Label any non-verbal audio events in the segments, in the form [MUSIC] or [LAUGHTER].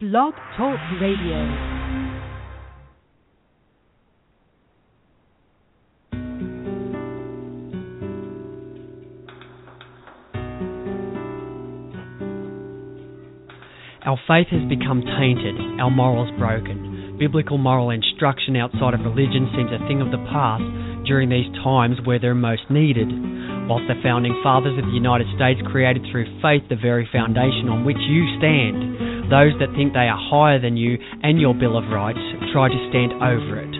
Blog Talk Radio. Our faith has become tainted, our morals broken. Biblical moral instruction outside of religion seems a thing of the past during these times where they're most needed. Whilst the founding fathers of the United States created through faith the very foundation on which you stand, those that think they are higher than you and your Bill of Rights try to stand over it.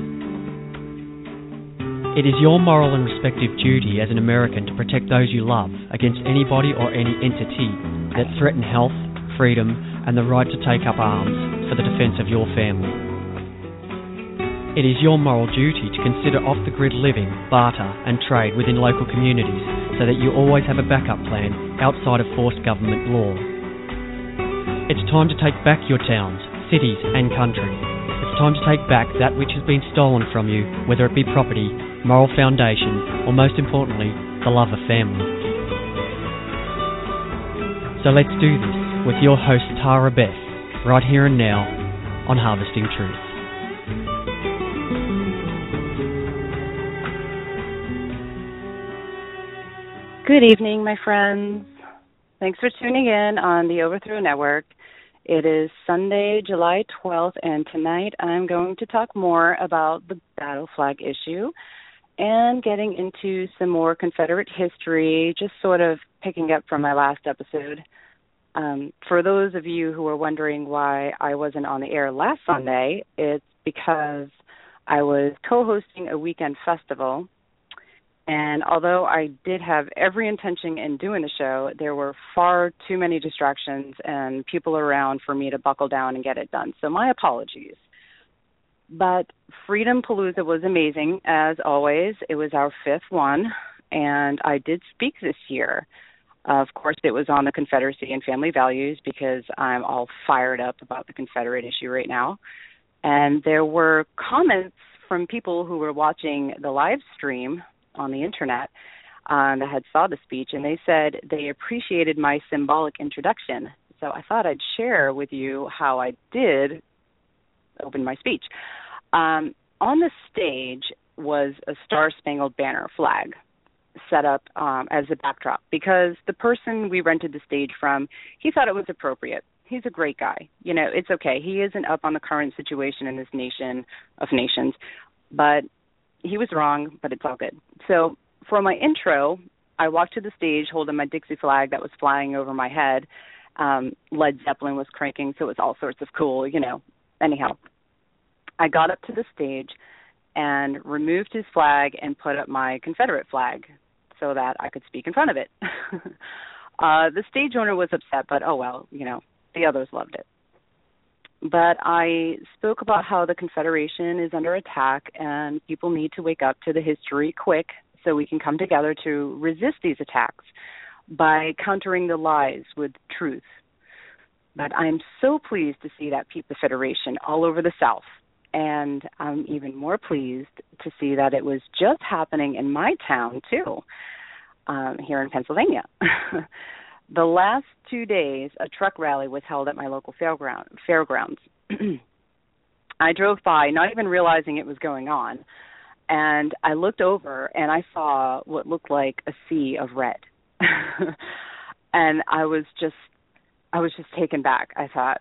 It is your moral and respective duty as an American to protect those you love against anybody or any entity that threaten health, freedom, and the right to take up arms for the defence of your family. It is your moral duty to consider off the grid living, barter, and trade within local communities so that you always have a backup plan outside of forced government law. It's time to take back your towns, cities, and country. It's time to take back that which has been stolen from you, whether it be property, moral foundation, or most importantly, the love of family. So let's do this with your host Tarrah Beth, right here and now on Harvesting Truth. Good evening, my friends. Thanks for tuning in on the Overthrow Network. It is Sunday, July 12th, and tonight I'm going to talk more about the battle flag issue and getting into some more Confederate history, just sort of picking up from my last episode. Um, for those of you who are wondering why I wasn't on the air last Sunday, it's because I was co hosting a weekend festival. And although I did have every intention in doing the show, there were far too many distractions and people around for me to buckle down and get it done. So my apologies. But Freedom Palooza was amazing, as always. It was our fifth one, and I did speak this year. Of course, it was on the Confederacy and family values because I'm all fired up about the Confederate issue right now. And there were comments from people who were watching the live stream on the internet um, that had saw the speech, and they said they appreciated my symbolic introduction. So I thought I'd share with you how I did open my speech. Um, on the stage was a Star Spangled Banner flag set up um, as a backdrop because the person we rented the stage from, he thought it was appropriate. He's a great guy. You know, it's okay. He isn't up on the current situation in this nation of nations, but he was wrong, but it's all good. So for my intro, I walked to the stage holding my Dixie flag that was flying over my head. Um, Led Zeppelin was cranking, so it was all sorts of cool, you know. Anyhow, I got up to the stage and removed his flag and put up my Confederate flag so that I could speak in front of it. [LAUGHS] uh, the stage owner was upset, but oh well, you know, the others loved it. But I spoke about how the Confederation is under attack and people need to wake up to the history quick so we can come together to resist these attacks by countering the lies with truth. But I'm so pleased to see that People Federation all over the South and I'm even more pleased to see that it was just happening in my town too, um, here in Pennsylvania. [LAUGHS] the last two days, a truck rally was held at my local fairground, fairgrounds. [CLEARS THROAT] I drove by, not even realizing it was going on, and I looked over and I saw what looked like a sea of red. [LAUGHS] and I was just, I was just taken back. I thought,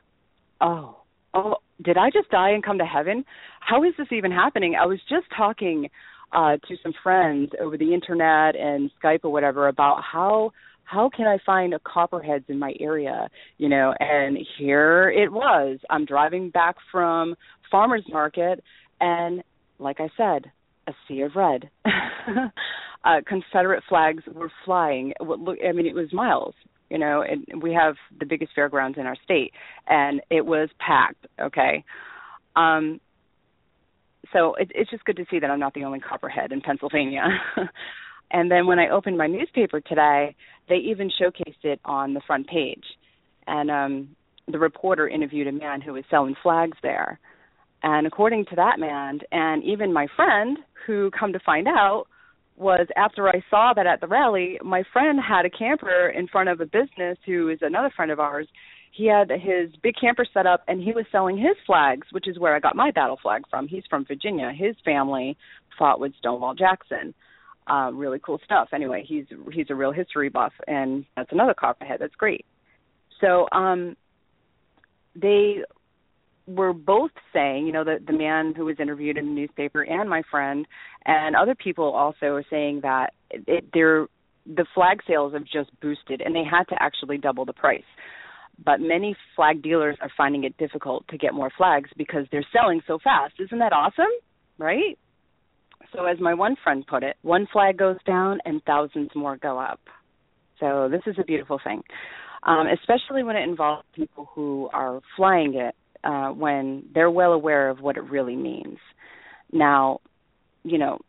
oh, oh, did I just die and come to heaven? How is this even happening? I was just talking uh to some friends over the internet and Skype or whatever about how how can I find a copperheads in my area, you know, and here it was. I'm driving back from farmers market and like I said, a sea of red. [LAUGHS] uh Confederate flags were flying. I mean it was miles you know and we have the biggest fairgrounds in our state and it was packed okay um so it, it's just good to see that i'm not the only copperhead in pennsylvania [LAUGHS] and then when i opened my newspaper today they even showcased it on the front page and um the reporter interviewed a man who was selling flags there and according to that man and even my friend who come to find out was after I saw that at the rally, my friend had a camper in front of a business who is another friend of ours, he had his big camper set up and he was selling his flags, which is where I got my battle flag from. He's from Virginia. His family fought with Stonewall Jackson. Uh, really cool stuff. Anyway, he's he's a real history buff, and that's another copperhead. That's great. So um, they were both saying, you know, the the man who was interviewed in the newspaper and my friend and other people also are saying that it, they're the flag sales have just boosted and they had to actually double the price. But many flag dealers are finding it difficult to get more flags because they're selling so fast. Isn't that awesome? Right? So as my one friend put it, one flag goes down and thousands more go up. So this is a beautiful thing. Um, especially when it involves people who are flying it uh, when they're well aware of what it really means. Now, you know,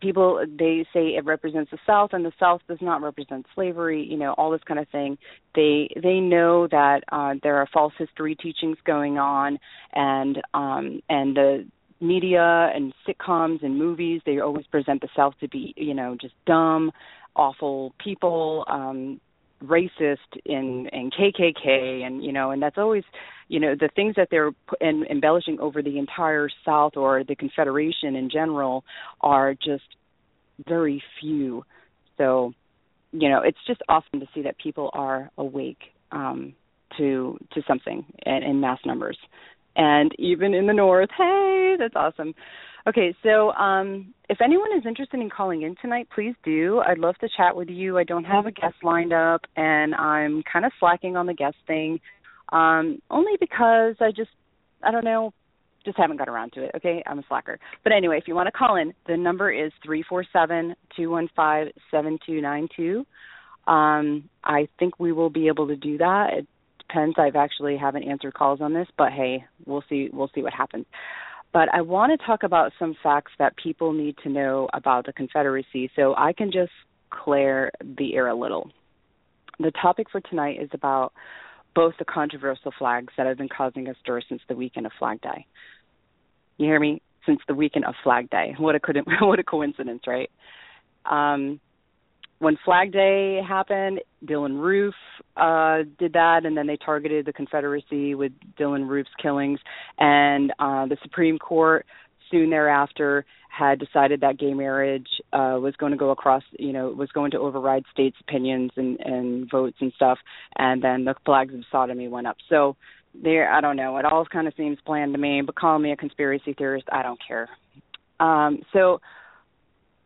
people they say it represents the South, and the South does not represent slavery. You know, all this kind of thing. They they know that uh, there are false history teachings going on, and um, and the media and sitcoms and movies they always present the South to be you know just dumb, awful people. Um, racist in in KKK and you know and that's always you know the things that they're in, embellishing over the entire South or the Confederation in general are just very few. So you know it's just awesome to see that people are awake um, to to something in, in mass numbers and even in the north. Hey, that's awesome. Okay, so um, if anyone is interested in calling in tonight, please do. I'd love to chat with you. I don't have a guest lined up, and I'm kind of slacking on the guest thing, um, only because I just, I don't know, just haven't got around to it. Okay, I'm a slacker. But anyway, if you want to call in, the number is three four seven two one five seven two nine two. Um, I think we will be able to do that. It depends. I've actually haven't answered calls on this, but hey, we'll see. We'll see what happens. But I want to talk about some facts that people need to know about the Confederacy so I can just clear the air a little. The topic for tonight is about both the controversial flags that have been causing a stir since the weekend of Flag Day. You hear me? Since the weekend of Flag Day. What a [LAUGHS] what a coincidence, right? Um, when Flag Day happened, Dylann Roof uh, did that, and then they targeted the Confederacy with Dylann Roof's killings. And uh, the Supreme Court soon thereafter had decided that gay marriage uh, was going to go across, you know, was going to override states' opinions and, and votes and stuff. And then the flags of sodomy went up. So there, I don't know. It all kind of seems planned to me. But call me a conspiracy theorist, I don't care. Um, so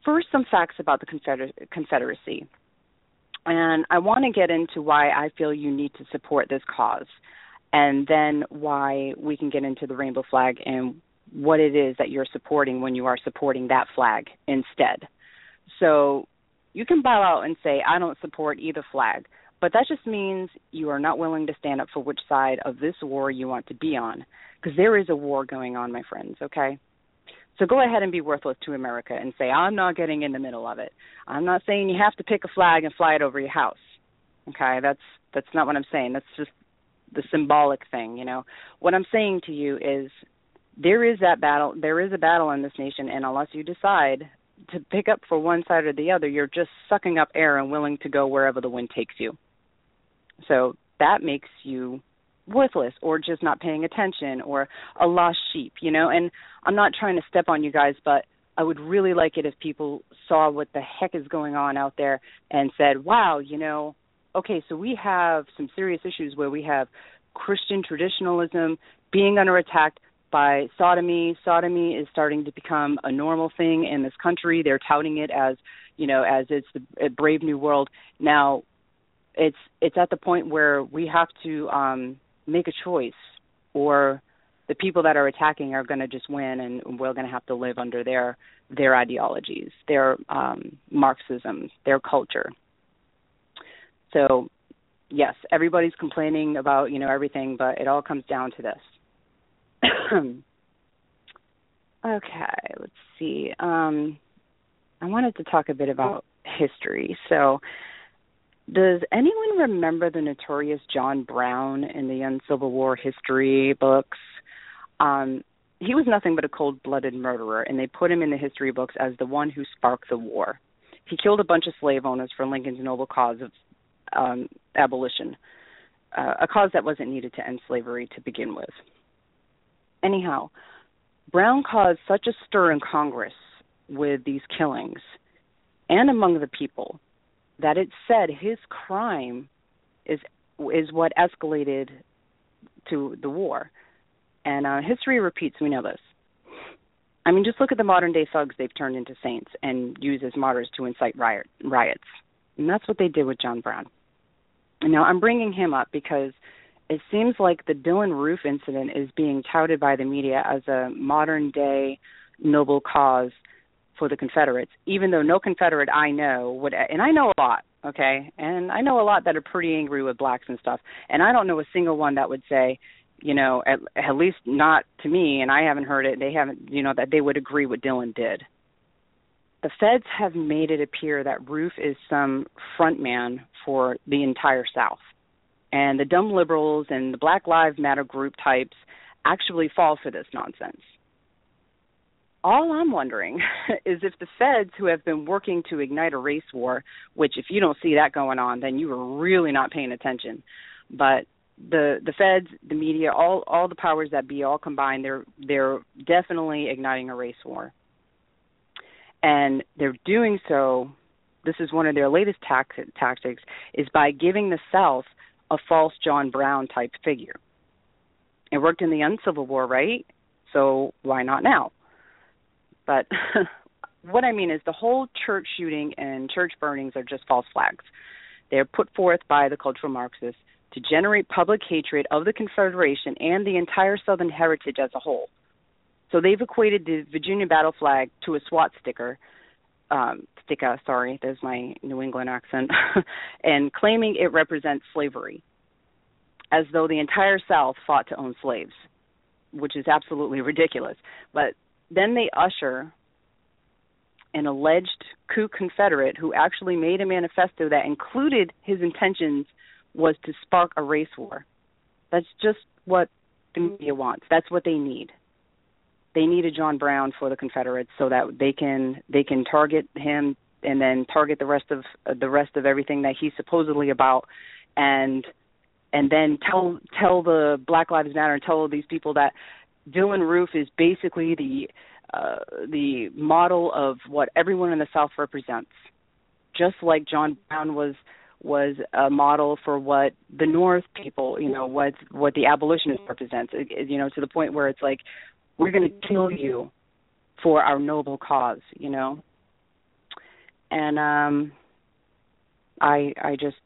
first some facts about the Confeder- Confederacy. And I want to get into why I feel you need to support this cause, and then why we can get into the rainbow flag and what it is that you're supporting when you are supporting that flag instead. So you can bow out and say, I don't support either flag, but that just means you are not willing to stand up for which side of this war you want to be on. Because there is a war going on, my friends, okay? So go ahead and be worthless to America and say, I'm not getting in the middle of it. I'm not saying you have to pick a flag and fly it over your house. Okay, that's that's not what I'm saying. That's just the symbolic thing, you know. What I'm saying to you is there is that battle there is a battle in this nation and unless you decide to pick up for one side or the other, you're just sucking up air and willing to go wherever the wind takes you. So that makes you worthless or just not paying attention or a lost sheep, you know. And I'm not trying to step on you guys, but I would really like it if people saw what the heck is going on out there and said, "Wow, you know, okay, so we have some serious issues where we have Christian traditionalism being under attack by sodomy. Sodomy is starting to become a normal thing in this country. They're touting it as, you know, as it's the brave new world. Now, it's it's at the point where we have to um make a choice or the people that are attacking are going to just win and we're going to have to live under their their ideologies their um marxism their culture. So yes everybody's complaining about you know everything but it all comes down to this. [CLEARS THROAT] Okay let's see. Um i wanted to talk a bit about history. So does anyone remember the notorious John Brown in the Uncivil War history books? Um, he was nothing but a cold blooded murderer, and they put him in the history books as the one who sparked the war. He killed a bunch of slave owners for Lincoln's noble cause of um, abolition. uh, a cause that wasn't needed to end slavery to begin with. Anyhow, Brown caused such a stir in Congress with these killings and among the people that it said his crime is is what escalated to the war. And uh, history repeats. We know this. I mean, just look at the modern day thugs they've turned into saints and use as martyrs to incite riot, riots. And that's what they did with John Brown. Now I'm bringing him up because it seems like the Dylann Roof incident is being touted by the media as a modern day noble cause for the Confederates, even though no Confederate I know would, and I know a lot, okay, and I know a lot that are pretty angry with blacks and stuff, and I don't know a single one that would say, you know, at, at least not to me, and I haven't heard it. They haven't, you know, that they would agree what Dylann did. The feds have made it appear that Roof is some front man for the entire South, and the dumb liberals and the Black Lives Matter group types actually fall for this nonsense all I'm wondering [LAUGHS] is if the feds who have been working to ignite a race war, which if you don't see that going on, then you are really not paying attention. But the the feds, the media, all all the powers that be, all combined, they're they're definitely igniting a race war, and they're doing so. This is one of their latest tac- tactics is by giving the South a false John Brown type figure. It worked in the Uncivil War, right? So why not now? But [LAUGHS] what I mean is the whole church shooting and church burnings are just false flags. They are put forth by the cultural Marxists to generate public hatred of the Confederation and the entire Southern heritage as a whole. So they've equated the Virginia battle flag to a SWAT sticker, um, sticker, sorry, there's my New England accent, [LAUGHS] and claiming it represents slavery, as though the entire South fought to own slaves, which is absolutely ridiculous. But then they usher an alleged coup Confederate who actually made a manifesto that included his intentions was to spark a race war. That's just what the media wants. That's what they need. They need a John Brown for the Confederates so that they can they can target him and then target the rest of uh, the rest of everything that he's supposedly about and and then tell tell the Black Lives Matter and tell these people that Dylann Roof is basically the uh, the model of what everyone in the South represents, just like John Brown was was a model for what the North people, you know, what what the abolitionists represents. You know, to the point where it's like we're going to kill you for our noble cause, you know. And um I I just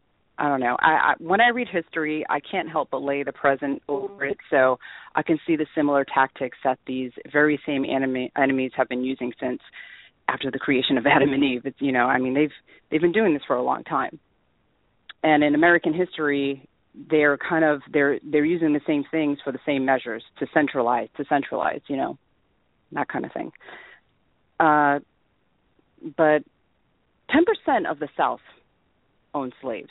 I don't know. I, I when I read history, I can't help but lay the present over it, so I can see the similar tactics that these very same enemy, enemies have been using since after the creation of Adam and Eve. It's you know, I mean, they've they've been doing this for a long time. And in American history, they're kind of they're they're using the same things for the same measures to centralize to centralize, you know, that kind of thing. Uh, but 10% of the South owned slaves.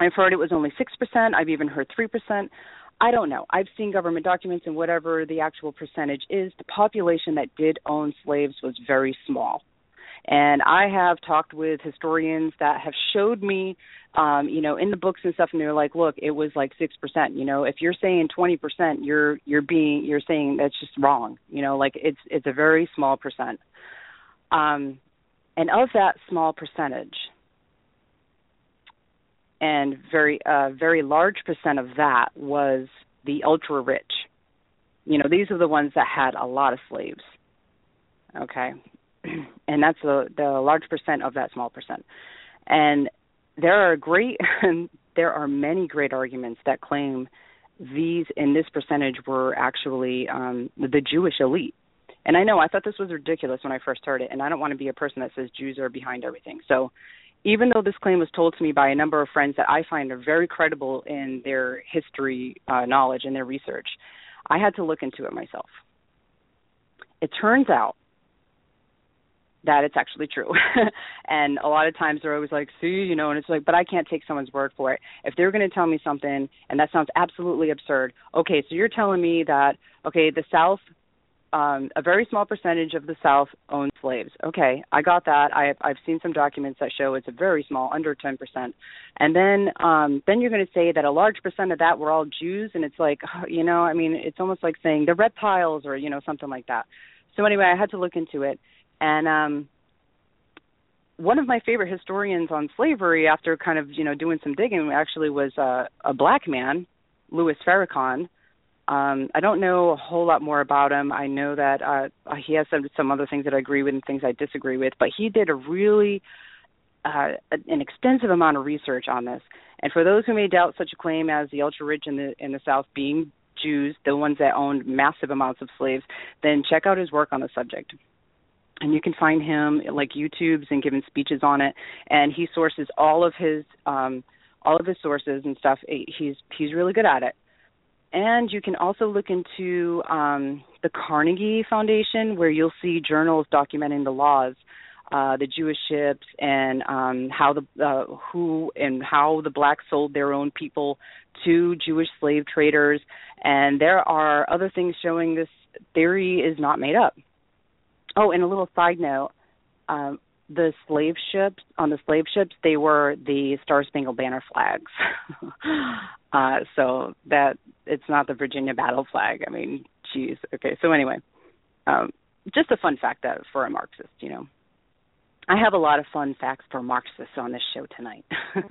I've heard it was only 6%. I've even heard 3%. I don't know. I've seen government documents, and whatever the actual percentage is, the population that did own slaves was very small. And I have talked with historians that have showed me, um, you know, in the books and stuff, and they're like, "Look, it was like six percent. You know, if you're saying twenty percent, you're you're being you're saying that's just wrong. You know, like it's it's a very small percent. Um, and of that small percentage, and very uh, very large percent of that was the ultra rich. You know, these are the ones that had a lot of slaves. Okay, [CLEARS THROAT] and that's the the large percent of that small percent. And there are great [LAUGHS] there are many great arguments that claim these in this percentage were actually um, the Jewish elite. And I know I thought this was ridiculous when I first heard it, and I don't want to be a person that says Jews are behind everything. So even though this claim was told to me by a number of friends that I find are very credible in their history uh, knowledge and their research, I had to look into it myself. It turns out that it's actually true. [LAUGHS] and a lot of times they're always like, see, you know, and it's like, but I can't take someone's word for it. If they're going to tell me something and that sounds absolutely absurd, okay, so you're telling me that, okay, the South um, a very small percentage of the South owned slaves. Okay, I got that. I, I've seen some documents that show it's a very small, under 10%. And then, um, then you're going to say that a large percent of that were all Jews, and it's like, [SIGHS] you know, I mean, it's almost like saying the reptiles or you know something like that. So anyway, I had to look into it, and um, one of my favorite historians on slavery, after kind of you know doing some digging, actually was uh, a black man, Louis Farrakhan um, I don't know a whole lot more about him. I know that uh, he has some some other things that I agree with and things I disagree with, but he did a really uh, an extensive amount of research on this. And for those who may doubt such a claim as the ultra rich in the in the South being Jews, the ones that owned massive amounts of slaves, then check out his work on the subject. And you can find him like YouTube's and giving speeches on it. And he sources all of his um, all of his sources and stuff. He's he's really good at it and you can also look into um, the Carnegie Foundation, where you'll see journals documenting the laws, uh, the Jewish ships, and um, how the uh, who and how the blacks sold their own people to Jewish slave traders. And there are other things showing this theory is not made up. Oh, and a little side note. Um, the slave ships on the slave ships they were the star spangled banner flags [LAUGHS] uh so that it's not the virginia battle flag. I mean geez. Okay so anyway um just a fun fact that for a marxist you know. I have a lot of fun facts for marxists on this show tonight [LAUGHS]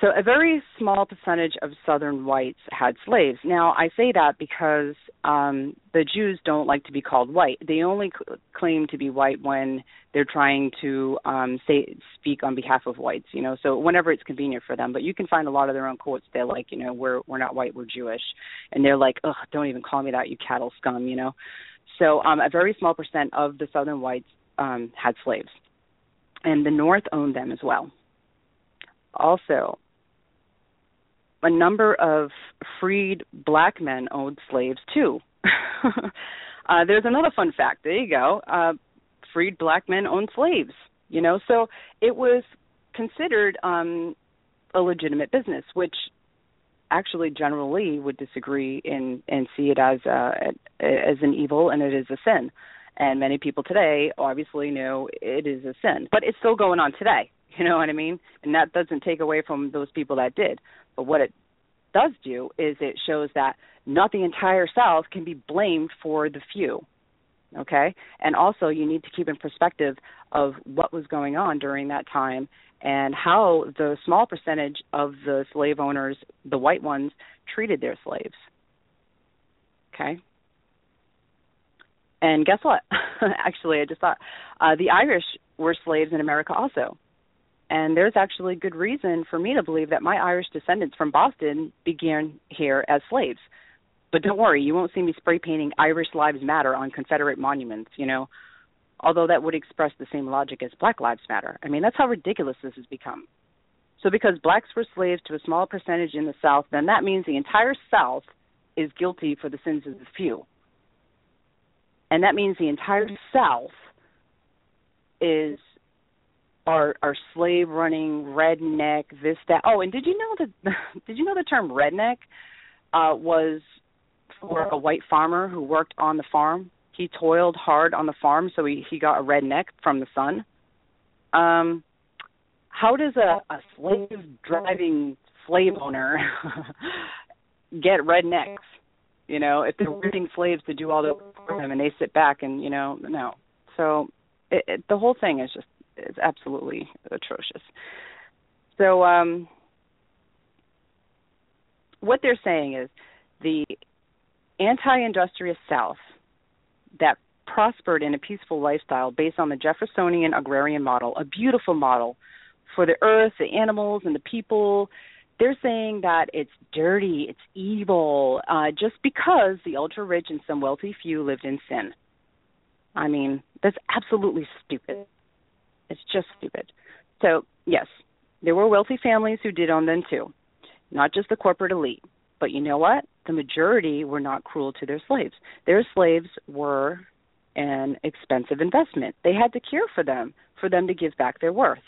So a very small percentage of Southern whites had slaves. Now I say that because um, the Jews don't like to be called white. They only c- claim to be white when they're trying to um, say speak on behalf of whites. You know, so whenever it's convenient for them. But you can find a lot of their own quotes. They're like, you know, we're we're not white, we're Jewish, and they're like, ugh, don't even call me that, you cattle scum. You know, so um, a very small percent of the Southern whites um, had slaves, and the North owned them as well. Also, a number of freed black men owned slaves too. [LAUGHS] uh, there's another fun fact. There you go. Uh, freed black men owned slaves. You know, so it was considered um, a legitimate business, which actually General Lee would disagree and and see it as uh, as an evil and it is a sin. And many people today obviously know it is a sin, but it's still going on today. [LAUGHS] You know what I mean? And that doesn't take away from those people that did. But what it does do is it shows that not the entire South can be blamed for the few. Okay? And also, you need to keep in perspective of what was going on during that time and how the small percentage of the slave owners, the white ones, treated their slaves. Okay? And guess what? [LAUGHS] Actually, I just thought uh, the Irish were slaves in America also. And there's actually good reason for me to believe that my Irish descendants from Boston began here as slaves. But don't worry, you won't see me spray painting Irish Lives Matter on Confederate monuments, you know, although that would express the same logic as Black Lives Matter. I mean, that's how ridiculous this has become. So because blacks were slaves to a small percentage in the South, then that means the entire South is guilty for the sins of the few. And that means the entire South is our our slave running redneck this that. Oh and did you know that [LAUGHS] did you know the term redneck uh was for a white farmer who worked on the farm? He toiled hard on the farm so he he got a redneck from the sun. Um how does a a slave driving slave owner [LAUGHS] get rednecks? You know if they're working slaves to do all the work for them and they sit back and you know no. So it, it, the whole thing is just is absolutely atrocious. So um, what they're saying is the anti-industrious South that prospered in a peaceful lifestyle based on the Jeffersonian agrarian model, a beautiful model for the earth, the animals, and the people. They're saying that it's dirty, it's evil, uh, just because the ultra rich and some wealthy few lived in sin. I mean, that's absolutely stupid. It's just stupid. So, yes, there were wealthy families who did own them too, not just the corporate elite. But you know what? The majority were not cruel to their slaves. Their slaves were an expensive investment. They had to care for them for them to give back their worth.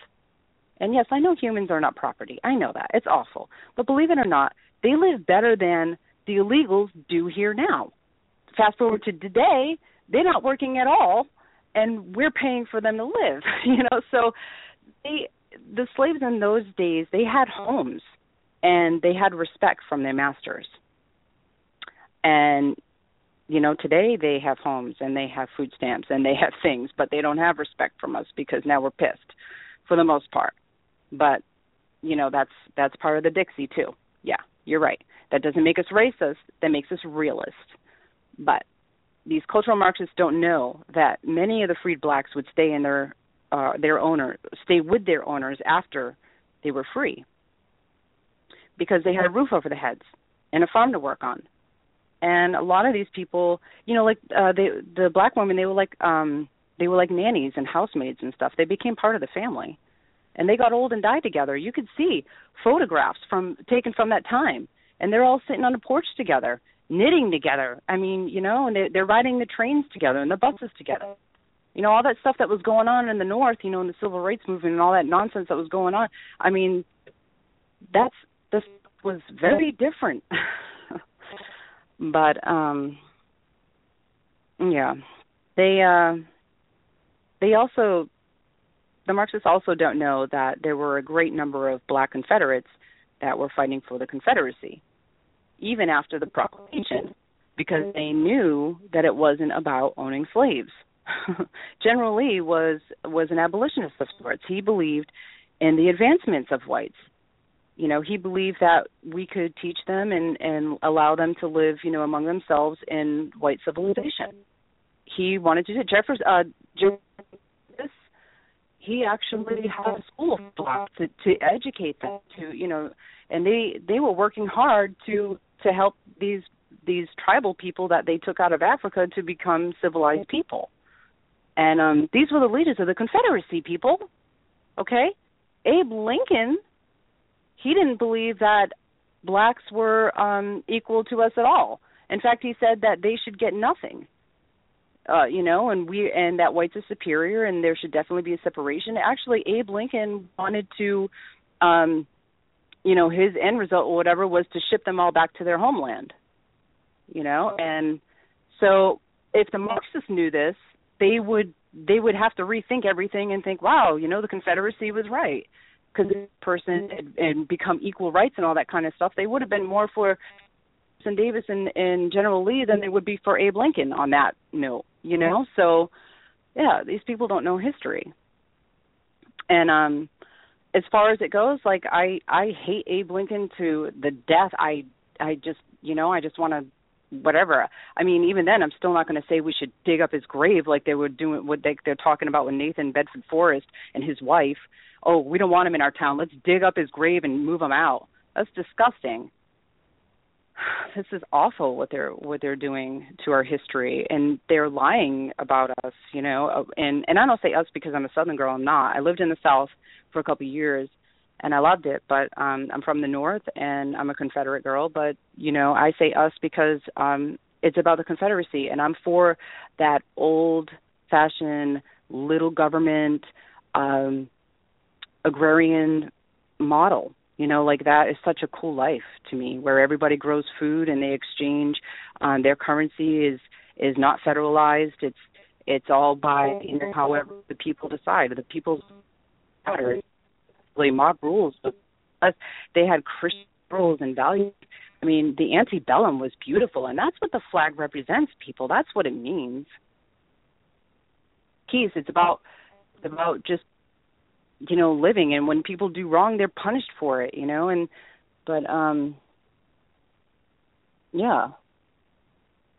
And yes, I know humans are not property. I know that. It's awful. But believe it or not, they live better than the illegals do here now. fast forward to today, they're not working at all, and we're paying for them to live. [LAUGHS] You know, so they the slaves in those days they had homes and they had respect from their masters. And you know, today they have homes and they have food stamps and they have [LAUGHS] things, but they don't have respect from us because now we're pissed for the most part. But you know, that's that's part of the Dixie too. Yeah, you're right. That doesn't make us racist, that makes us realist. But these cultural Marxists don't know that many of the freed blacks would stay in their uh, their owner stay with their owners after they were free because they had a roof over their heads and a farm to work on. And a lot of these people, you know, like uh, they the black women, they were like um they were like nannies and housemaids and stuff. They became part of the family. And they got old and died together. You could see photographs from taken from that time. And they're all sitting on a porch together, knitting together. I mean, you know, and they they're riding the trains together and the buses together. You know all that stuff that was going on in the north you know in the civil rights movement and all that nonsense that was going on. I mean that's this was very different. [LAUGHS] But um yeah. They uh they also the marxists also don't know that there were a great number of black confederates that were fighting for the confederacy even after the proclamation because they knew that it wasn't about owning slaves [LAUGHS] General Lee was was an abolitionist of sorts. He believed in the advancements of whites. You know, he believed that we could teach them and and allow them to live, you know, among themselves in white civilization. He wanted to do Jeffers uh he actually had a school blacks to, to educate them to you know and they they were working hard to to help these these tribal people that they took out of Africa to become civilized people. And um these were the leaders of the Confederacy people. Okay? Abe Lincoln, he didn't believe that blacks were um equal to us at all. In fact, he said that they should get nothing. Uh, you know, and we and that whites are superior and there should definitely be a separation. Actually, Abe Lincoln wanted to um you know, his end result or whatever was to ship them all back to their homeland. You know, and so if the Marxists knew this, they would they would have to rethink everything and think, wow, you know, the Confederacy was right because this person had, and become equal rights and all that kind of stuff. They would have been more for Jefferson Davis and, and General Lee than they would be for Abe Lincoln on that note, you know. So, yeah, these people don't know history. And um as far as it goes, like I I hate Abe Lincoln to the death. I I just you know I just want to whatever. I mean, even then, I'm still not going to say we should dig up his grave like they were doing what they, they're talking about with Nathan Bedford Forrest and his wife. Oh, we don't want him in our town. Let's dig up his grave and move him out. That's disgusting. [SIGHS] This is awful what they're what they're doing to our history, and they're lying about us. You know, and and I don't say us because I'm a Southern girl. I'm not. I lived in the South for a couple of years and I loved it. But um I'm from the north and I'm a Confederate girl, but you know, I say us because um it's about the Confederacy and I'm for that old fashioned little government um agrarian model. You know, like that is such a cool life to me where everybody grows food and they exchange um their currency is is not federalized. It's it's all by you know, however the people decide. The people's matter really mob rules, but they had Christian rules and values. I mean, the antebellum was beautiful, and that's what the flag represents. People, that's what it means. Keys, it's about it's about just you know living, and when people do wrong, they're punished for it. You know, and but um, yeah,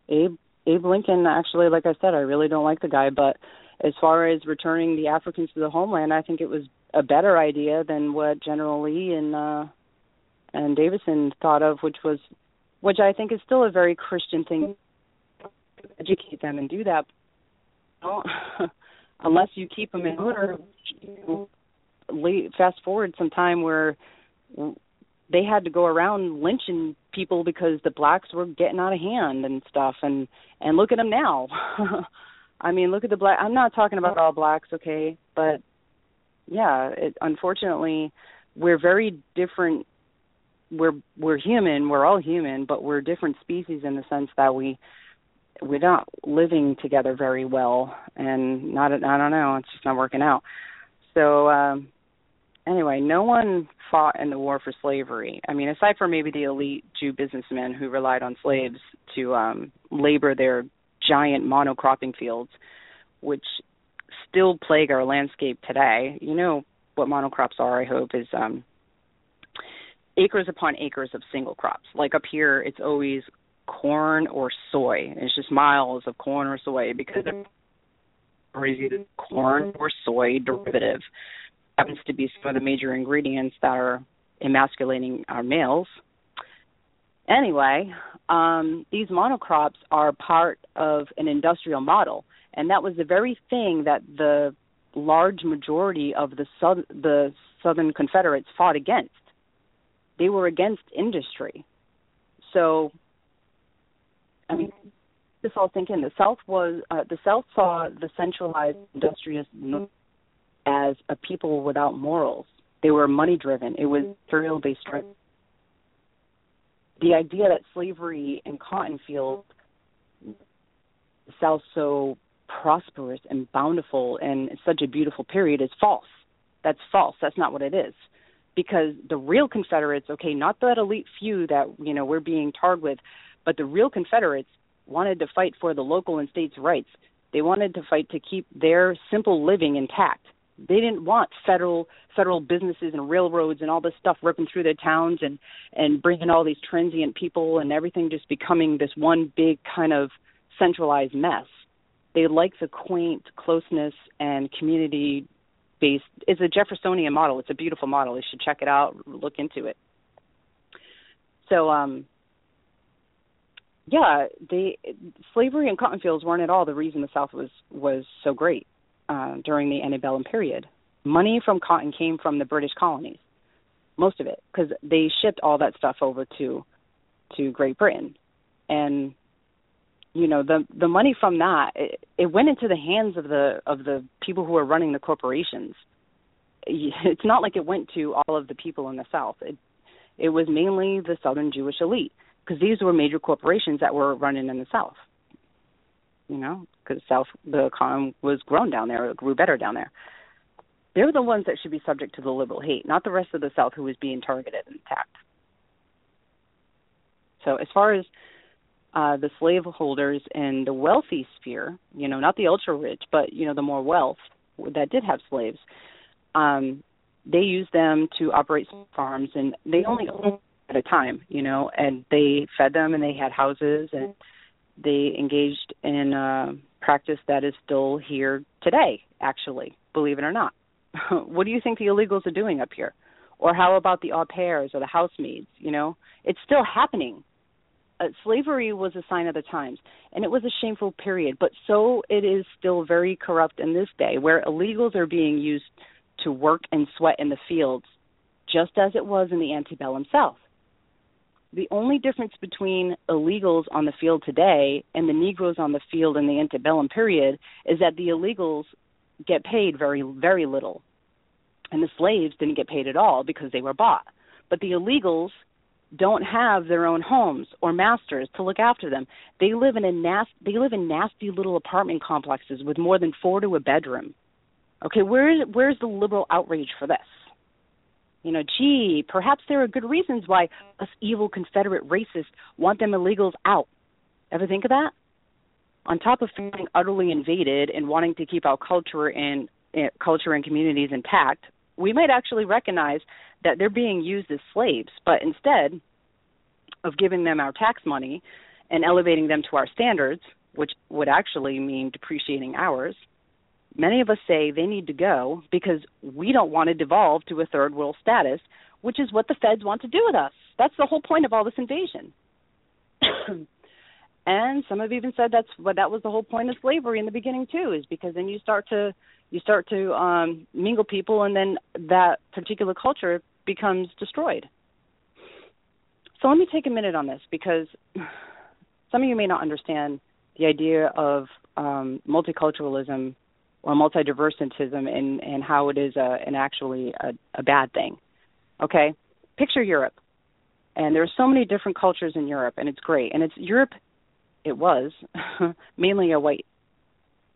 Abe Abe Lincoln. Actually, like I said, I really don't like the guy, but as far as returning the Africans to the homeland, I think it was a better idea than what General Lee and uh and Davison thought of, which was which I think is still a very Christian thing educate them and do that. Don't, [LAUGHS] unless you keep them in order, fast forward some time where they had to go around lynching people because the blacks were getting out of hand and stuff and and look at them now [LAUGHS] I mean, look at the black. I'm not talking about all blacks, okay, but yeah, it, unfortunately, we're very different. We're we're human. We're all human, but we're different species in the sense that we we're not living together very well, and not I don't know, it's just not working out. So um, anyway, no one fought in the war for slavery. I mean, aside from maybe the elite Jew businessmen who relied on slaves to um, labor their giant monocropping fields, which still plague our landscape today. You know what monocrops are, I hope, is um, acres upon acres of single crops. Like up here, it's always corn or soy. It's just miles of corn or soy because it's corn or soy derivative happens to be some of the major ingredients that are emasculating our males. Anyway, um, these monocrops are part of an industrial model, and that was the very thing that the large majority of the the Southern Confederates fought against. They were against industry. So, I mean, this all think in. The South was uh, the South saw the centralized industrialist as a people without morals. They were money driven. It was material based. The idea that slavery and cotton fields South so prosperous and bountiful and such a beautiful period is false. That's false. That's not what it is. Because the real Confederates, okay, not that elite few that you know we're being tarred with, but the real Confederates wanted to fight for the local and states' rights. They wanted to fight to keep their simple living intact. They didn't want federal federal businesses and railroads and all this stuff ripping through their towns and and bringing all these transient people and everything just becoming this one big kind of centralized mess. They like the quaint closeness and community based. It's a Jeffersonian model. It's a beautiful model. You should check it out. Look into it. So um, yeah, the slavery and cotton fields weren't at all the reason the South was was so great uh, during the antebellum period. Money from cotton came from the British colonies, most of it, because they shipped all that stuff over to to Great Britain, and you know the the money from that it, it went into the hands of the of the people who were running the corporations. [LAUGHS] It's not like it went to all of the people in the South. It it was mainly the Southern Jewish elite because these were major corporations that were running in the South you know, because South the economy was grown down there, it grew better down there. They're the ones that should be subject to the liberal hate, not the rest of the South who was being targeted and attacked. So as far as uh, the slaveholders in the wealthy sphere, you know, not the ultra rich, but you know the more wealth that did have slaves, um, they used them to operate farms, and they only owned at a time, you know, and they fed them, and they had houses, and they engaged in a practice that is still here today, actually, believe it or not. [LAUGHS] what do you think the illegals are doing up here? Or how about the au pairs or the housemaids? You know, it's still happening. Uh, slavery was a sign of the times, and it was a shameful period, but so it is still very corrupt in this day, where illegals are being used to work and sweat in the fields, just as it was in the antebellum South the only difference between illegals on the field today and the Negroes on the field in the antebellum period is that the illegals get paid very, very little. And the slaves didn't get paid at all because they were bought. But the illegals don't have their own homes or masters to look after them. They live in a nasty they live in nasty little apartment complexes with more than four to a bedroom. Okay, where where's the liberal outrage for this? You know, gee, perhaps there are good reasons why us evil Confederate racists want them illegals out. Ever think of that? On top of feeling utterly invaded and wanting to keep our culture and uh, culture and communities intact, we might actually recognize that they're being used as slaves, but instead of giving them our tax money and elevating them to our standards, which would actually mean depreciating ours, Many of us say they need to go because we don't want to devolve to a third world status, which is what the feds want to do with us. That's the whole point of all this invasion. [CLEARS THROAT] and some have even said that's what that was the whole point of slavery in the beginning too, is because then you start to you start to um mingle people and then that particular culture becomes destroyed. So let me take a minute on this because some of you may not understand the idea of um, multiculturalism or multidiversentism and and how it is a, an actually a, a bad thing. Okay, picture Europe, and there are so many different cultures in Europe, and it's great. And it's Europe it was [LAUGHS] mainly a white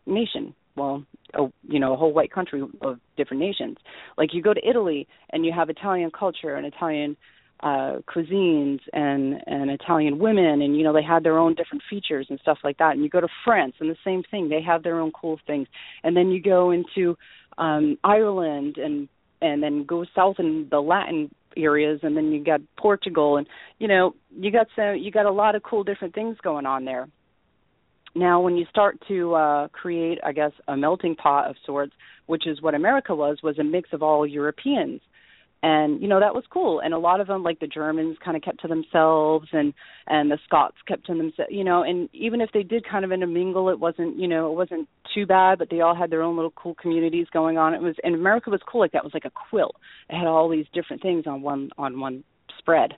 nation. Well, a, you know, a whole white country of different nations. Like you go to Italy and you have Italian culture and Italian uh cuisines and and Italian women and you know they had their own different features and stuff like that and you go to France and the same thing they have their own cool things and then you go into um Ireland and and then go south in the Latin areas and then you got Portugal and you know you got so you got a lot of cool different things going on there. Now when you start to uh create I guess a melting pot of sorts, which is what America was was a mix of all Europeans and you know that was cool. And a lot of them like the germans kind of kept to themselves and and the scots kept to themselves you know and even if they did kind of intermingle it wasn't you know it wasn't too bad but they all had their own little cool communities going on. It was and america was cool like that was like a quilt. It had all these different things on one on one spread.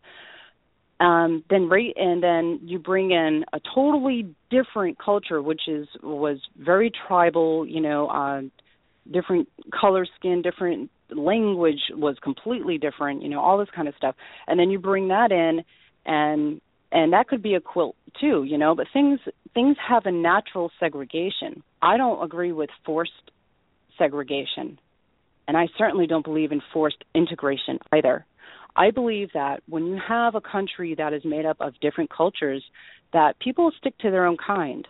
Um then right and then you bring in a totally different culture which is was very tribal you know uh different color skin different language was completely different, you know, all this kind of stuff. And then you bring that in and and that could be a quilt too, you know, but things things have a natural segregation. I don't agree with forced segregation. And I certainly don't believe in forced integration either. I believe that when you have a country that is made up of different cultures, that people stick to their own kind.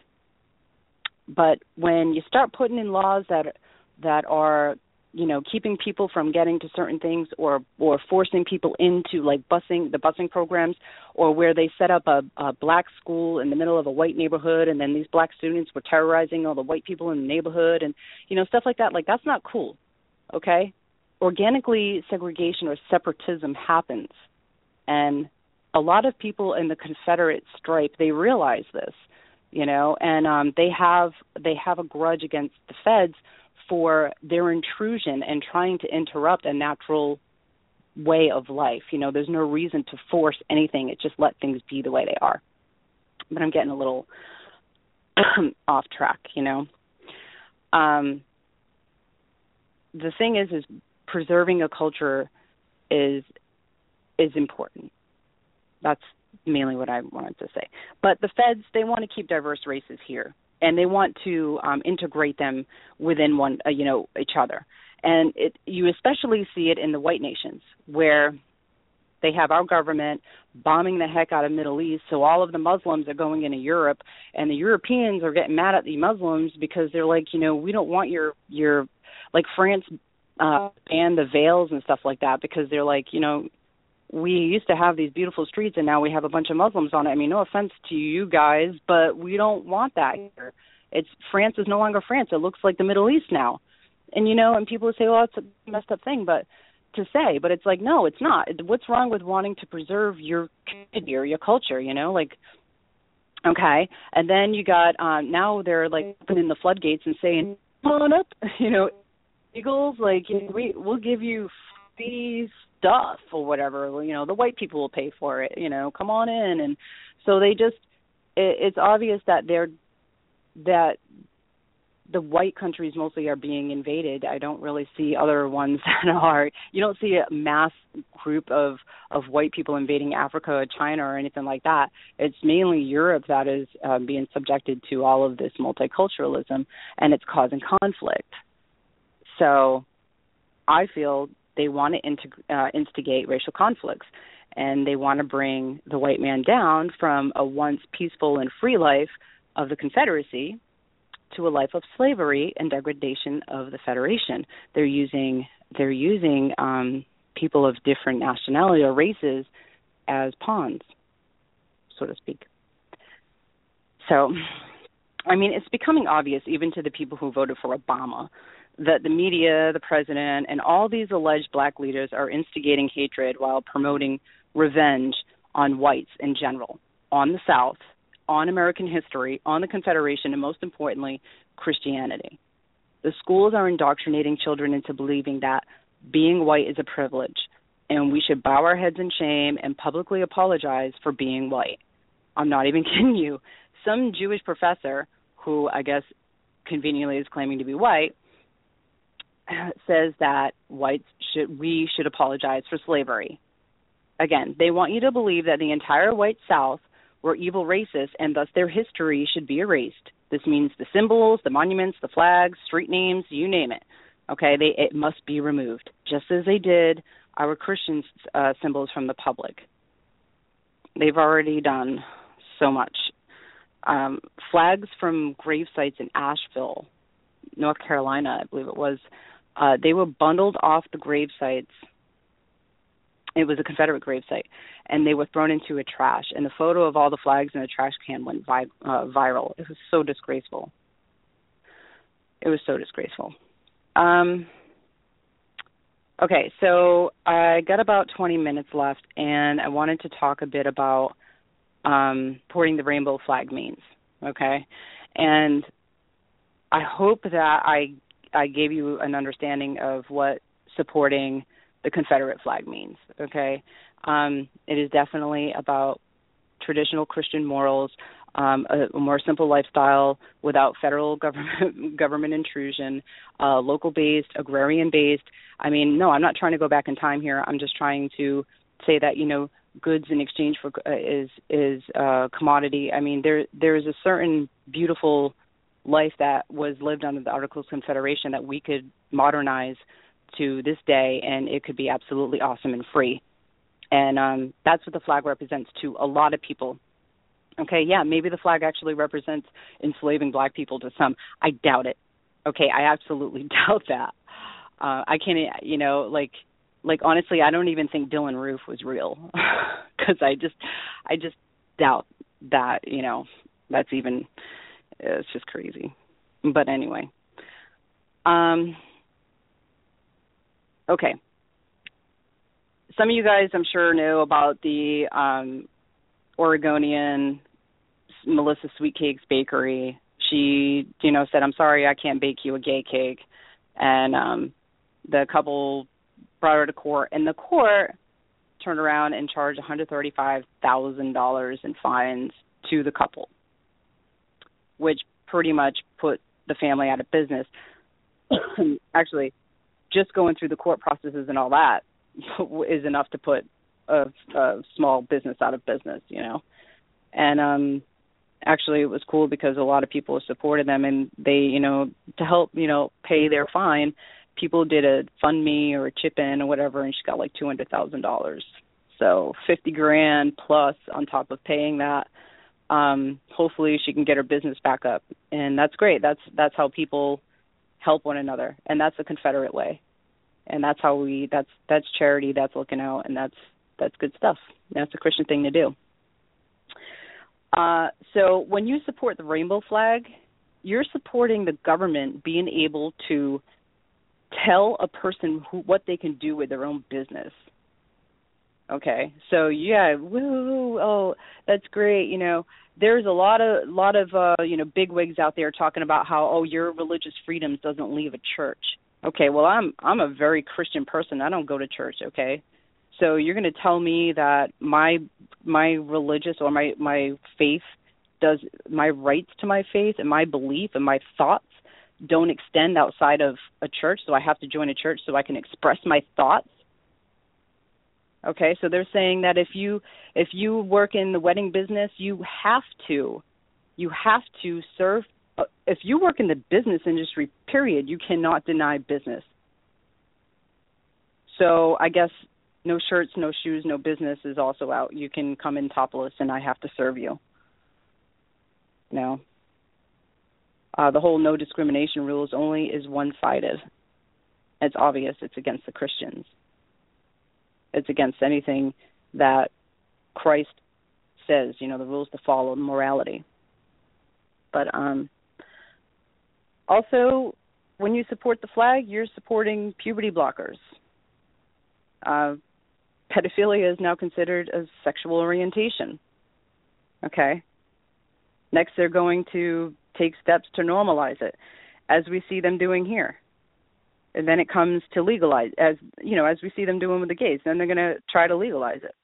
But when you start putting in laws that that are you know keeping people from getting to certain things or or forcing people into like busing the busing programs or where they set up a, a black school in the middle of a white neighborhood and then these black students were terrorizing all the white people in the neighborhood and you know stuff like that. Like that's not cool okay? Organically segregation or separatism happens. And a lot of people in the confederate stripe they realize this you know and um they have they have a grudge against the feds for their intrusion and trying to interrupt a natural way of life. You know, there's no reason to force anything. It just let things be the way they are. But I'm getting a little [CLEARS THROAT] off track, you know. Um the thing is is preserving a culture is is important. That's mainly what I wanted to say. But the feds they want to keep diverse races here and they want to um, integrate them within one, uh, you know, each other. And it, you especially see it in the white nations where they have our government bombing the heck out of Middle East, so all of the Muslims are going into Europe, and the Europeans are getting mad at the Muslims because they're like, you know, we don't want your your like France uh banned the veils and stuff like that because they're like, you know, we used to have these beautiful streets and now we have a bunch of Muslims on it. I mean, no offense to you guys, but we don't want that here. It's France is no longer France. It looks like the Middle East now. And you know, and people say, "Well, it's a messed up thing," but to say, but it's like, no, it's not. What's wrong with wanting to preserve your community or your culture? You know, like, okay. And then you got um now they're like opening the floodgates and saying, "Come on up," [LAUGHS] you know, Eagles, like we we'll give you these stuff or whatever you know the white people will pay for it you know come on in and so they just it, it's obvious that they're that the white countries mostly are being invaded. I don't really see other ones [LAUGHS] that are. You don't see a mass group of of white people invading Africa or China or anything like that. It's mainly Europe that is um, being subjected to all of this multiculturalism, and it's causing conflict. So, I feel they want to integ- uh, instigate racial conflicts and they want to bring the white man down from a once peaceful and free life of the Confederacy to a life of slavery and degradation of the Federation. They're using they're using um, people of different nationality or races as pawns, so to speak. So, I mean, it's becoming obvious even to the people who voted for Obama that the media, the president, and all these alleged black leaders are instigating hatred while promoting revenge on whites in general, on the South, on American history, on the Confederation, and most importantly, Christianity. The schools are indoctrinating children into believing that being white is a privilege, and we should bow our heads in shame and publicly apologize for being white. I'm not even [LAUGHS] kidding you. Some Jewish professor, who I guess conveniently is claiming to be white, [CLEARS THROAT] says that whites should we should apologize for slavery. Again, they want you to believe that the entire white South were evil racists and thus their history should be erased. This means the symbols, the monuments, the flags, street names, you name it. Okay, they it must be removed, just as they did our Christian uh, symbols from the public. They've already done so much. Um, flags from grave sites in Asheville, North Carolina, I believe it was, uh, they were bundled off the grave sites. It was a Confederate grave site, and they were thrown into a trash. And the photo of all the flags in the trash can went vi- uh, viral. It was so disgraceful. It was so disgraceful. Um, okay, so I got about 20 minutes left, and I wanted to talk a bit about um, supporting the rainbow flag means. Okay, and I hope that I I gave you an understanding of what supporting the Confederate flag means. Okay, um, it is definitely about traditional Christian morals, um, a, a, more simple lifestyle without federal [LAUGHS] government government intrusion, uh, local based, agrarian based. I mean, no, I'm not trying to go back in time here. I'm just trying to say that you know goods in exchange for uh, is is uh, commodity. I mean, there there is a certain beautiful life that was lived under the Articles of Confederation that we could modernize to this day, and it could be absolutely awesome and free. And um, that's what the flag represents to a lot of people Okay, yeah, maybe the flag actually represents enslaving black people to some. I doubt it. Okay, I absolutely [LAUGHS] doubt that. Uh, I can't, you know, like, like honestly, I don't even think Dylann Roof was real [LAUGHS] because I just, I just doubt that. You know, that's even, it's just crazy. But anyway, um, okay. Some of you guys, I'm sure, know about the um, Oregonian Melissa Sweetcakes Bakery. She, you know, said, "I'm sorry, I can't bake you a gay cake," and um, the couple brought her to court, and the court turned around and charged $135,000 in fines to the couple, which pretty much put the family out of business. [CLEARS THROAT] Actually, just going through the court processes and all that [LAUGHS] is enough to put a, a small business out of business, you know? And um actually it was cool because a lot of people supported them and they you know to help you know pay their fine people did a fund me or a chip in or whatever and she got like two hundred thousand dollars. So fifty grand plus on top of paying that um hopefully she can get her business back up. And that's great. That's that's how people help one another. And that's the confederate way. And that's how we that's that's charity that's looking out. And that's that's good stuff. That's a christian thing to do. Uh, so when you support the rainbow flag, you're supporting the government being able to tell a person who what they can do with their own business. Okay, so yeah, woo, oh, that's great. You know, there's a lot of lot of uh, you know big wigs out there talking about how oh your religious freedoms doesn't leave a church. Okay, well I'm I'm a very Christian person. I don't go to church. Okay, so you're going to tell me that my my religious or my my faith does my rights to my faith and my belief and my thoughts don't extend outside of a church, so I have to join a church so I can express my thoughts. Okay, so they're saying that if you if you work in the wedding business, you have to you have to serve uh, if you work in the business industry period, you cannot deny business. So I guess no shirts, no shoes, no business is also out. You can come in topless and I have to serve you. No. Uh, the whole no discrimination rules only is one sided. It's obvious it's against the Christians. It's against anything that Christ says, you know, the rules to follow, morality. But um also when you support the flag, you're supporting puberty blockers. Uh, pedophilia is now considered a sexual orientation. Okay. Next, they're going to take steps to normalize it, as we see them doing here. And then it comes to legalize, as you know, as we see them doing with the gays. Then they're going to try to legalize it.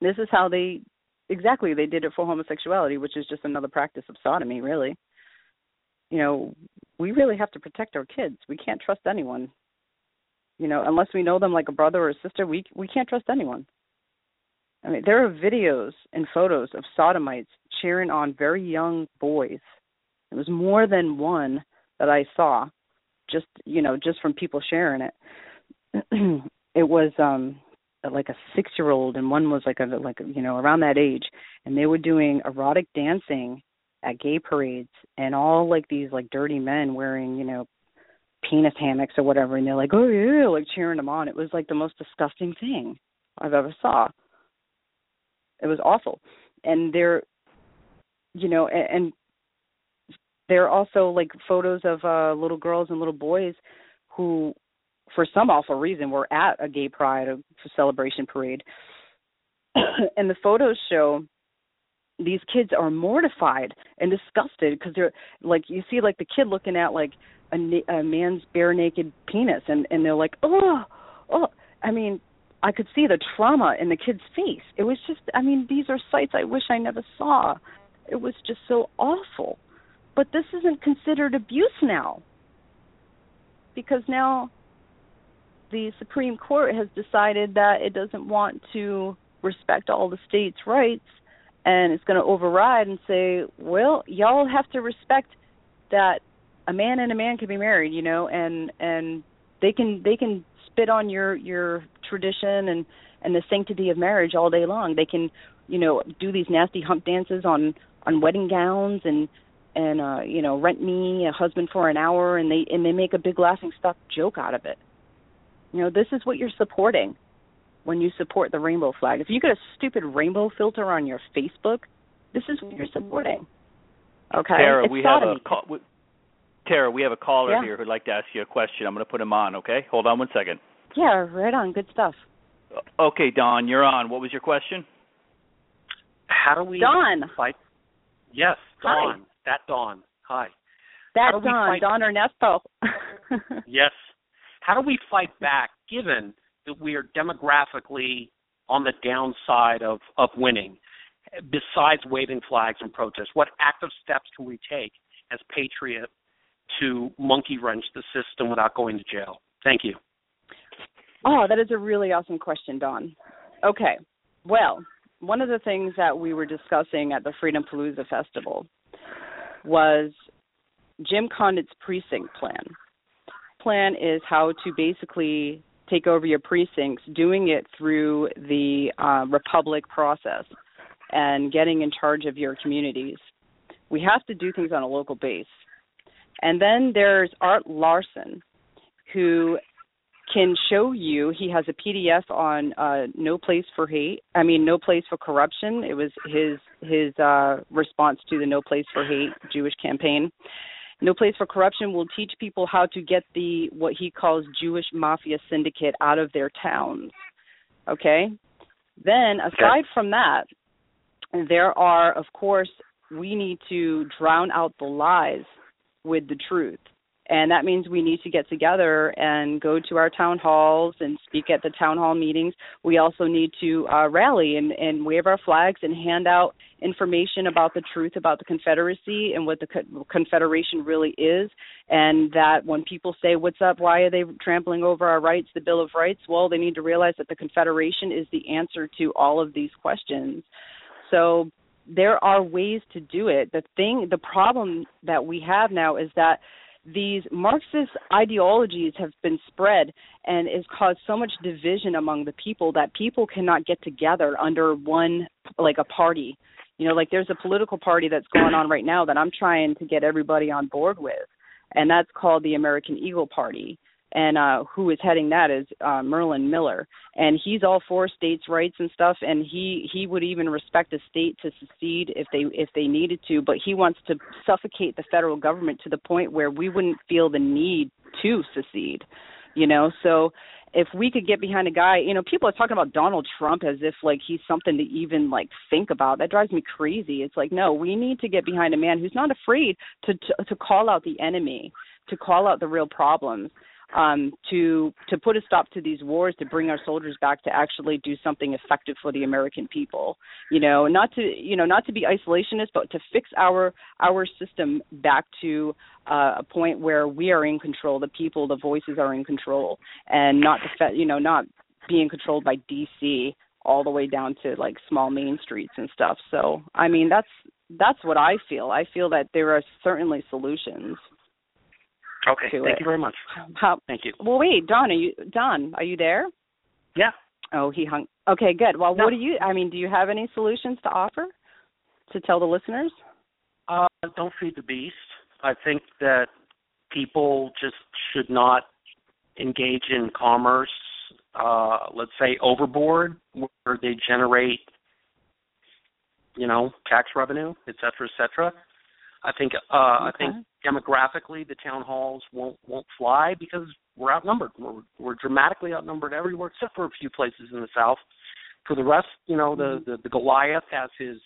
This is how they exactly they did it for homosexuality, which is just another practice of sodomy, really. You know, we really have to protect our kids. We can't trust anyone you know, unless we know them like a brother or a sister, we we can't trust anyone. I mean, there are videos and photos of sodomites cheering on very young boys. It was more than one that I saw, just you know, just from people sharing it. [CLEARS THROAT] it was um like a six year old and one was like a like you know around that age and they were doing erotic dancing at gay parades and all like these like dirty men wearing you know penis hammocks or whatever and they're like oh yeah like cheering them on. It was like the most disgusting thing i've ever saw. It was awful. And they're you know and, and there are also like photos of uh little girls and little boys who for some awful reason were at a gay pride celebration parade. [CLEARS THROAT] And the photos show these kids are mortified and disgusted because they're like you see like the kid looking at like a, a man's bare naked penis and and they're like oh oh i mean i could see the trauma in the kid's face. It was just i mean these are sights i wish i never saw. It was just so awful but this isn't considered abuse now because now the supreme court has decided that it doesn't want to respect all the states rights and it's going to override and say, well, y'all have to respect that a man and a man can be married, you know, and and they can they can spit on your your tradition and and the sanctity of marriage all day long. They can, you know, do these nasty hump dances on on wedding gowns and and uh you know rent me a husband for an hour and they and they make a big laughing stock joke out of it you know this is what you're supporting when you support the rainbow flag. If you get a stupid rainbow filter on your Facebook, this is what you're supporting. Okay, Tarrah, it's we have a call. We, Tarrah, we have a caller Yeah. here who'd like to ask you a question. I'm going to put him on. Okay, hold on one second. Yeah, right on. Good stuff. Okay, Don, you're on. What was your question? How do we Dawn. fight? Yes, Hi. Dawn. That Dawn. Hi. That's How do we Don. fight- Don Ernesto. [LAUGHS] Yes. How do we fight back, given that we are demographically on the downside of of winning? Besides waving flags and protests, what active steps can we take as patriot to monkey wrench the system without going to jail? Thank you. Oh, that is a really awesome question, Don. Okay. Well, one of the things that we were discussing at the Freedom Palooza Festival was Jim Condit's precinct plan. Plan is how to basically take over your precincts, doing it through the uh, Republic process and getting in charge of your communities. We have to do things on a local base. And then there's Art Larson, who can show you he has a PDF on uh no place for hate. I mean no place for corruption. It was his his uh response to the no place for hate Jewish campaign. No place for corruption will teach people how to get the what he calls Jewish mafia syndicate out of their towns. Okay? Then aside from that, there are of course we need to drown out the lies with the truth and that means we need to get together and go to our town halls and speak at the town hall meetings. We also need to uh, rally and, and wave our flags and hand out information about the truth about the Confederacy and what the co- Confederation really is. And that when people say, What's up? Why are they trampling over our rights, the Bill of Rights? Well, they need to realize that the Confederation is the answer to all of these questions. So there are ways to do it. The thing, the problem that we have now is that these Marxist ideologies have been spread and has caused so much division among the people that people cannot get together under one like a party. You know, like there's a political party that's going on right now that I'm trying to get everybody on board with, and that's called the American Eagle Party. And uh who is heading that is uh Merlin Miller. And he's all for states' rights and stuff and he he would even respect a state to secede if they if they needed to, but he wants to suffocate the federal government to the point where we wouldn't feel the need to secede. You know, so if we could get behind a guy, you know, people are talking about Donald Trump as if like he's something to even like think about. That drives me crazy. It's like, no, we need to get behind a man who's not afraid to to, to call out the enemy, to call out the real problems um, to to put a stop to these wars, to bring our soldiers back to actually do something effective for the American people. You know, not to you know not to be isolationist, but to fix our our system back to uh, a point where we are in control. The people, the voices are in control, and not fe- you know not being controlled by DC all the way down to like small main streets and stuff. So, I mean, that's that's what I feel. I feel that there are certainly solutions. Okay, thank it. you very much. How, thank you. Well, wait, Don, are you Don? Are you there? Yeah. Oh, he hung. Okay, good. Well, no. what do you? I mean, do you have any solutions to offer to tell the listeners? Uh, don't feed the beast. I think that people just should not engage in commerce, uh, let's say overboard, where they generate, you know, tax revenue, et cetera, et cetera. I think uh, okay. I think demographically the town halls won't won't fly because we're outnumbered. We're, we're dramatically outnumbered everywhere except for a few places in the south. For the rest, you know, the, the the Goliath has his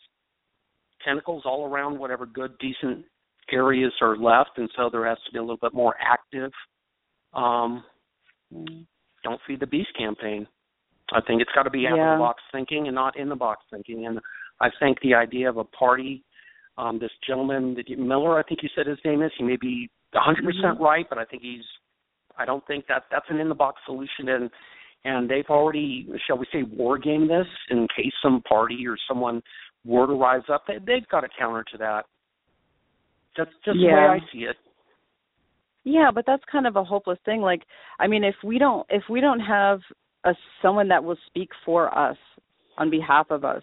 tentacles all around whatever good decent areas are left, and so there has to be a little bit more active. Um, don't feed the beast campaign. I think it's got to be out yeah. of the box thinking and not in the box thinking. And I think the idea of a party um, this gentleman that you, Miller, I think you said his name is. He may be 100% right, but I think he's. I don't think that that's an in the box solution, and and they've already, shall we say, war game this in case some party or someone were to rise up. They, they've got a counter to that. That's just yeah. the way I see it. Yeah, but that's kind of a hopeless thing. Like, I mean, if we don't if we don't have a someone that will speak for us on behalf of us,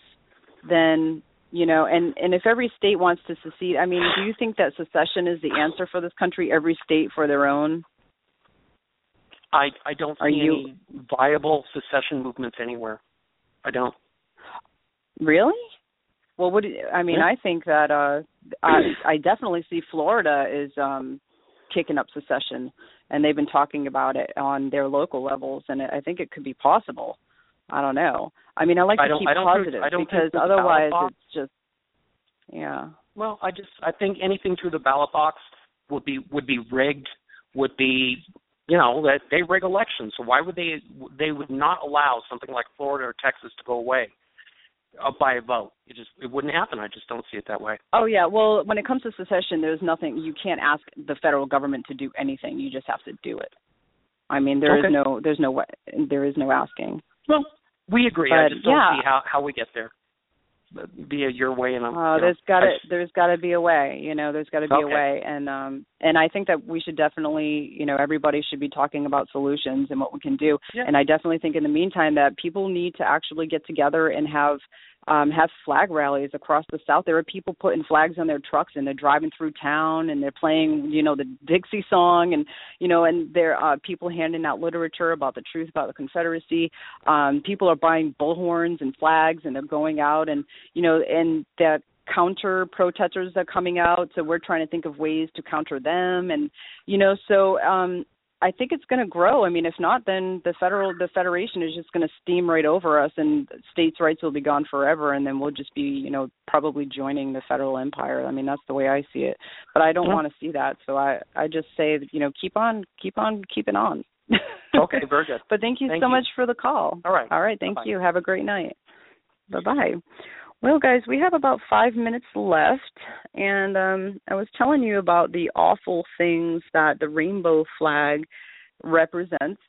then you know and and if every state wants to secede i mean do you think that secession is the answer for this country every state for their own? I i don't see Are you, any viable secession movements anywhere. I don't. Really? Well what do i mean yeah. i think that uh i i definitely see florida is um kicking up secession and they've been talking about it on their local levels and i think it could be possible. I don't know. I mean, I like to I keep positive think, because otherwise box, it's just yeah. Well, I just I think anything through the ballot box would be would be rigged, would be you know that they rig elections. So why would they they would not allow something like Florida or Texas to go away uh, by a vote? It just it wouldn't happen. I just don't see it that way. Oh yeah. Well, when it comes to secession, there's nothing you can't ask the federal government to do anything. You just have to do it. I mean, there okay. is no there's no way there is no asking. Well, we agree. But, I just don't yeah. see how how we get there. Via your way and I'm. Uh, you there's got to there's got to be a way. You know, there's got to be Okay. a way, and um and I think that we should definitely, you know, everybody should be talking about solutions and what we can do. Yeah. And I definitely think in the meantime that people need to actually get together and have um have flag rallies across the south. There are people putting flags on their trucks and they're driving through town and they're playing you know the dixie song and you know and there are people handing out literature about the truth about the confederacy. Um people are buying bullhorns and flags and they're going out and you know and that counter protesters are coming out. So we're trying to think of ways to counter them and you know so um I think it's going to grow. I mean, if not, then the federal the federation is just going to steam right over us, and states' rights will be gone forever, and then we'll just be, you know, probably joining the federal empire. I mean, that's the way I see it. But I don't Yeah. want to see that, so I I just say, you know, keep on keep on keeping on. [LAUGHS] Okay, very good. but thank you Thank so you. much for the call. All right. All right, thank Bye-bye. you. Have a great night. Bye bye. Well, guys, we have about five minutes left, and um, I was telling you about the awful things that the rainbow flag represents.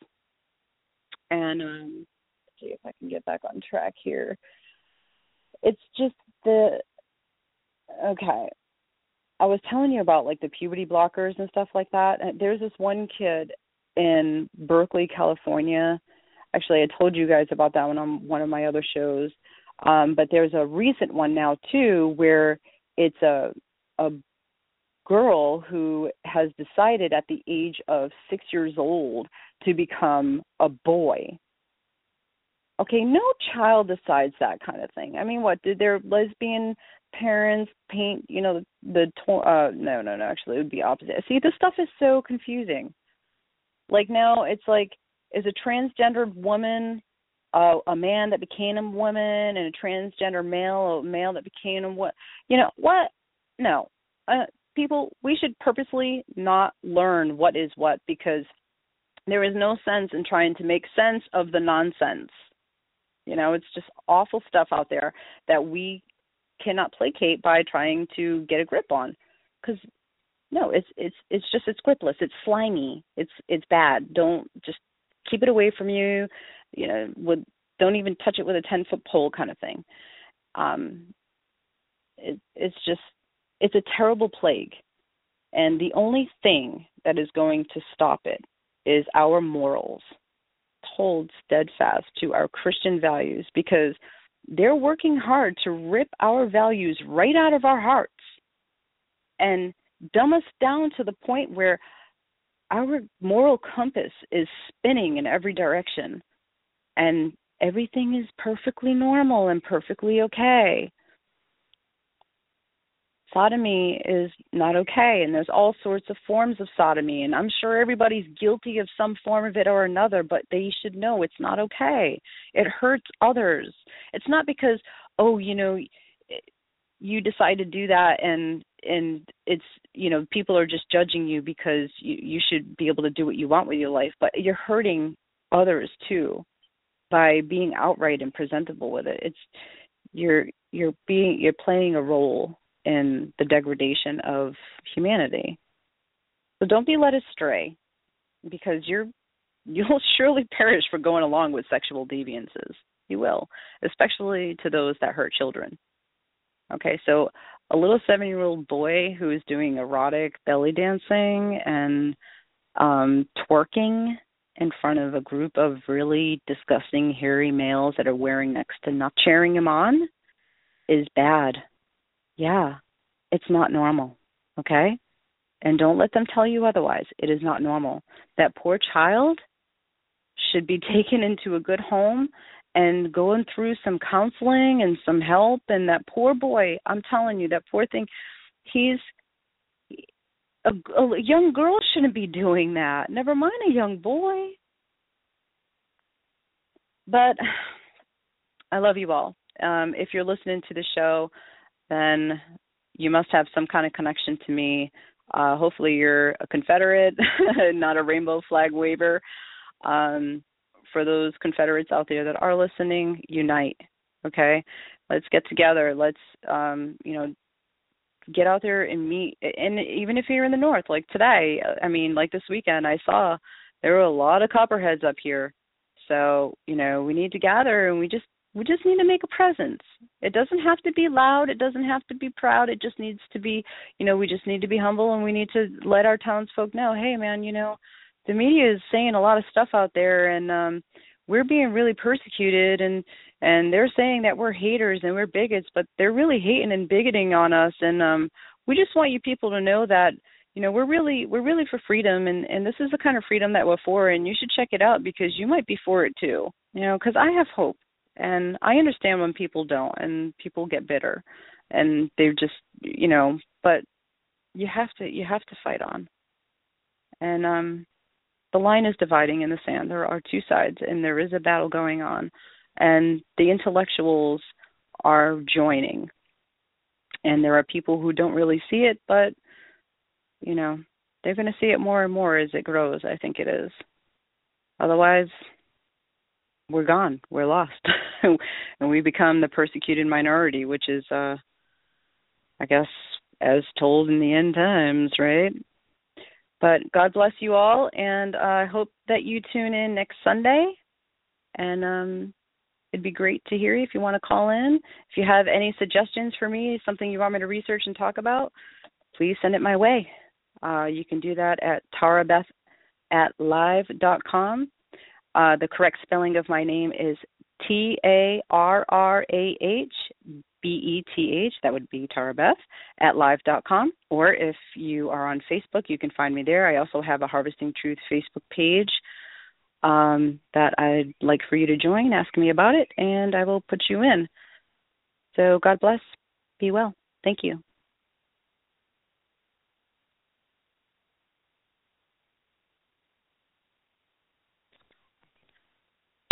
And um, let's see if I can get back on track here. It's just the okay. I was telling you about like the puberty blockers and stuff like that. There's this one kid in Berkeley, California. Actually, I told you guys about that one on one of my other shows. Um, but there's a recent one now too, where it's a a girl who has decided at the age of six years old to become a boy. Okay, no child decides that kind of thing. I mean, what did their lesbian parents paint? You know, the, the uh no, no, no. Actually, it would be opposite. See, this stuff is so confusing. Like now, it's like is a transgendered woman uh, a man that became a woman and a transgender male, a male that became a what? You know what? No, uh, people, we should purposely not learn what is what because there is no sense in trying to make sense of the nonsense. You know, it's just awful stuff out there that we cannot placate by trying to get a grip on because no it's it's it's just it's gripless it's slimy it's it's bad don't just keep it away from you you know would don't even touch it with a 10 foot pole kind of thing. Um, it, it's just, it's a terrible plague. And the only thing that is going to stop it is our morals, hold steadfast to our Christian values because they're working hard to rip our values right out of our hearts and dumb us down to the point where our moral compass is spinning in every direction and everything is perfectly normal and perfectly okay. Sodomy is not okay and there's all sorts of forms of sodomy and i'm sure everybody's guilty of some form of it or another but they should know it's not okay. It hurts others. It's not because oh you know you decide to do that and and it's you know people are just judging you because you you should be able to do what you want with your life but you're hurting others too by being outright and presentable with it it's you're you're being you're playing a role in the degradation of humanity. So don't be led astray because you're [LAUGHS] you'll surely perish for going along with sexual deviances. You will, especially to those that hurt children. Okay, so a little seven year old boy who is doing erotic belly dancing and um twerking in front of a group of really disgusting hairy males that are wearing next to not cheering him on is bad yeah, it's not normal. Okay? And don't let them tell you otherwise. It is not normal. That poor child should be [LAUGHS] taken into a good home and going through some counseling and some help and that poor boy, I'm telling you that poor thing, he's a, a young girl shouldn't be doing that. Never mind a young boy. But I love you all. Um, if you're listening to the show, then you must have some kind of connection to me. Uh, hopefully, you're a Confederate, [LAUGHS] not a rainbow flag waver. Um, for those Confederates out there that are listening, unite. Okay, let's get together. Let's, um, you know, get out there and meet. And even if you're in the north, like today, I mean, like this weekend, I saw there were a lot of copperheads up here. So you know, we need to gather and we just we just need to make a presence. It doesn't have to be loud, it doesn't have to be proud, it just needs to be, you know, we just need to be humble and we need to let our townsfolk know, hey man, you know, the media is saying a lot of stuff out there and um we're being really persecuted and and they're saying that we're haters and we're bigots, but they're really hating and bigoting on us. And um we just want you people to know that you know we're really we're really for freedom. And and this is the kind of freedom that we're for. And you should check it out because you might be for it too you know because i have hope. And i understand when people don't and people get bitter and they're just you know but you have to you have to fight on. And um the line is dividing in the sand. There are two sides and there is a battle going on and the intellectuals are joining and there are people who don't really see it but you know they're going to see it more and more as it grows i think it is otherwise we're gone. We're lost. [LAUGHS] and we become the persecuted minority, which is uh I guess as told in the end times, right? But God bless you all and I hope that you tune in next Sunday. And um it'd be great to hear you if you want to call in. If you have any suggestions for me, something you want me to research and talk about, please send it my way. Uh, you can do that at tarrahbeth at live. live.com. Uh, the correct spelling of my name is T A R R A H B E T H. That would be Tarrah Beth at live.com. Or if you are on Facebook, you can find me there. I also have a Harvesting Truth Facebook page um, that I'd like for you to join. Ask me about it, and I will put you in. So God bless. Be well. Thank you.